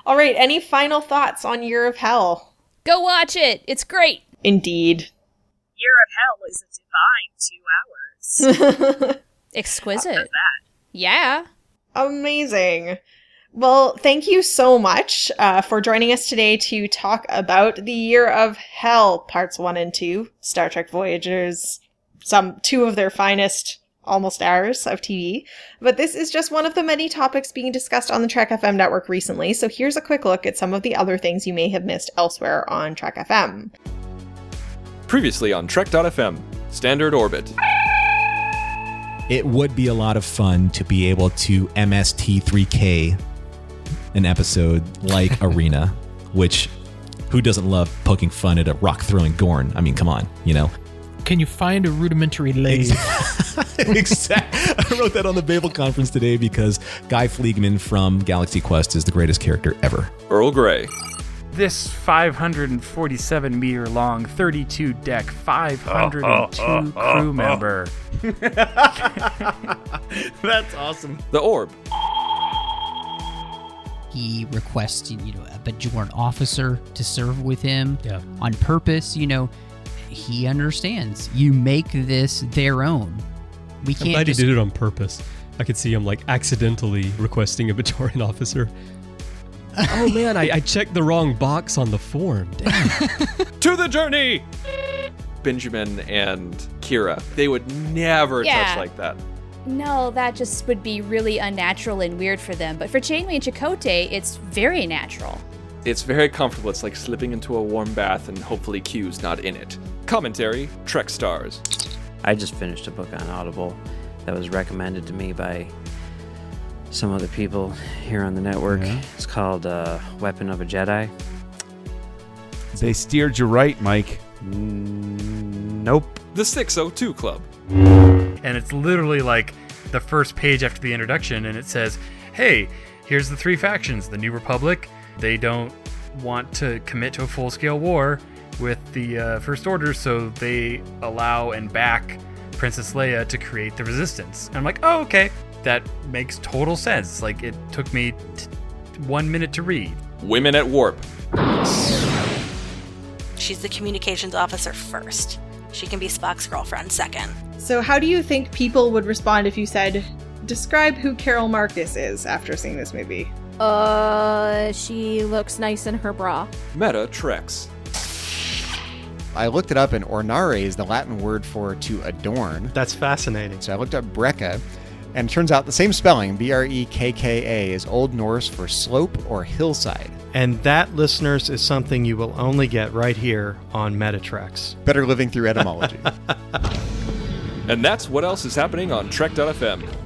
All right, any final thoughts on Year of Hell? Go watch it. It's great. Indeed. Year of Hell is a divine two hours. Exquisite. that. Yeah. Amazing. Well, thank you so much uh, for joining us today to talk about the Year of Hell, parts one and two, Star Trek Voyagers, some two of their finest almost hours of TV. But this is just one of the many topics being discussed on the Trek FM network recently. So here's a quick look at some of the other things you may have missed elsewhere on Trek FM. Previously on Trek.fm, Standard Orbit. It would be a lot of fun to be able to MST3K an episode like Arena, which who doesn't love poking fun at a rock throwing Gorn? I mean, come on, you know. Can you find a rudimentary lathe? exactly. I wrote that on the Babel conference today because Guy Fleegman from Galaxy Quest is the greatest character ever. Earl Grey. This 547 meter long, 32 deck, 502 crew member. That's awesome. The Orb. he requests you know a Bajoran officer to serve with him Yeah. on purpose you know he understands you make this their own we I'm can't glad just, he did it on purpose. I could see him like accidentally requesting a Bajoran officer. oh man, I, I checked the wrong box on the form. To the journey! Benjamin and Kira. They would never Yeah. touch like that. No, that just would be really unnatural and weird for them. But for Janeway and Chakotay, it's very natural. It's very comfortable. It's like slipping into a warm bath, and hopefully Q's not in it. Commentary Trek Stars. I just finished a book on Audible that was recommended to me by some other people here on the network. Yeah. It's called uh, Weapon of a Jedi. They steered you right, Mike. Nope. The 602 Club. and it's literally like the first page after the introduction and it says hey here's the three factions the new republic they don't want to commit to a full-scale war with the uh, first order so they allow and back princess leia to create the resistance and i'm like oh okay that makes total sense like it took me t- one minute to read Women at Warp. She's the communications officer first. She can be Spock's girlfriend second. So, how do you think people would respond if you said, describe who Carol Marcus is after seeing this movie? Uh, she looks nice in her bra. Meta Treks. I looked it up, and ornare is the Latin word for to adorn. That's fascinating. So I looked up Brekka, and it turns out the same spelling, B R E K K A, is Old Norse for slope or hillside. And that, listeners, is something you will only get right here on Meta Treks. Better living through etymology. And that's what else is happening on Trek.fm.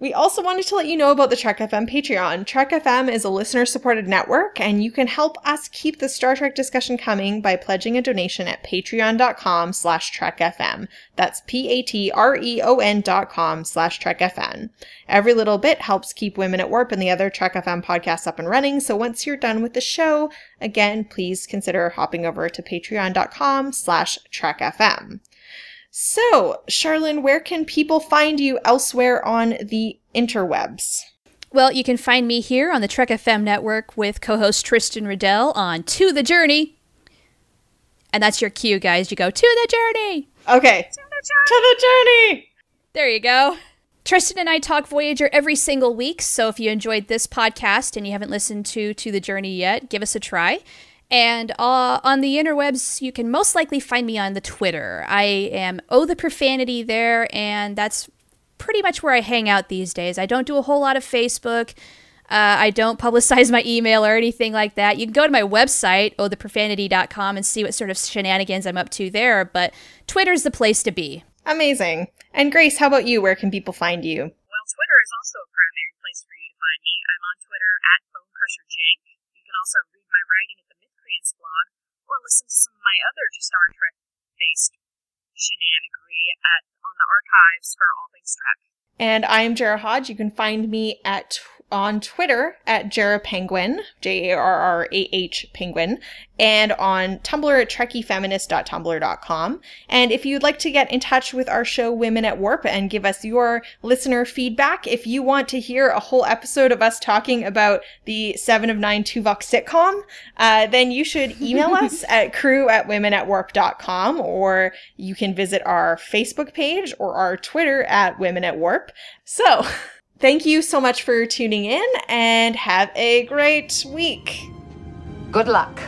We also wanted to let you know about the Trek FM Patreon. Trek FM is a listener supported network, and you can help us keep the Star Trek discussion coming by pledging a donation at patreon.com slash trekfm. That's P-A-T-R-E-O-N dot com slash trekfm. Every little bit helps keep Women at Warp and the other Trek FM podcasts up and running, so once you're done with the show, again, please consider hopping over to patreon.com slash trekfm. So, Charlynn, where can people find you elsewhere on the interwebs? Well, you can find me here on the Trek FM network with co host Tristan Riddell on To the Journey. And that's your cue, guys. You go to the journey. Okay. To the journey. There you go. Tristan and I talk Voyager every single week, so if you enjoyed this podcast and you haven't listened to To the Journey yet, give us a try. And uh, on the interwebs, you can most likely find me on the Twitter. I am Oh the Profanity there, and that's pretty much where I hang out these days. I don't do a whole lot of Facebook. Uh, I don't publicize my email or anything like that. You can go to my website, ohtheprofanity.com, and see what sort of shenanigans I'm up to there, but Twitter's the place to be. Amazing. And Grace, how about you? Where can people find you? Well, Twitter is also a primary place for you to find me. I'm on Twitter at BoneCrusherJank. You can also read my writing at the Mythcreants blog, or listen to some of my other Star Trek-based shenanigans at on the archives for all things Trek. And I'm Jarrah Hodge. You can find me at on Twitter at Jarrah Penguin, J A R R A H Penguin, and on Tumblr at trekkiefeminist.tumblr.com. And if you'd like to get in touch with our show Women at Warp and give us your listener feedback, if you want to hear a whole episode of us talking about the Seven of Nine Tuvok sitcom, uh, then you should email us at crew at womenatwarp.com or you can visit our Facebook page or our Twitter at Women at Warp. So, thank you so much for tuning in and have a great week. Good luck.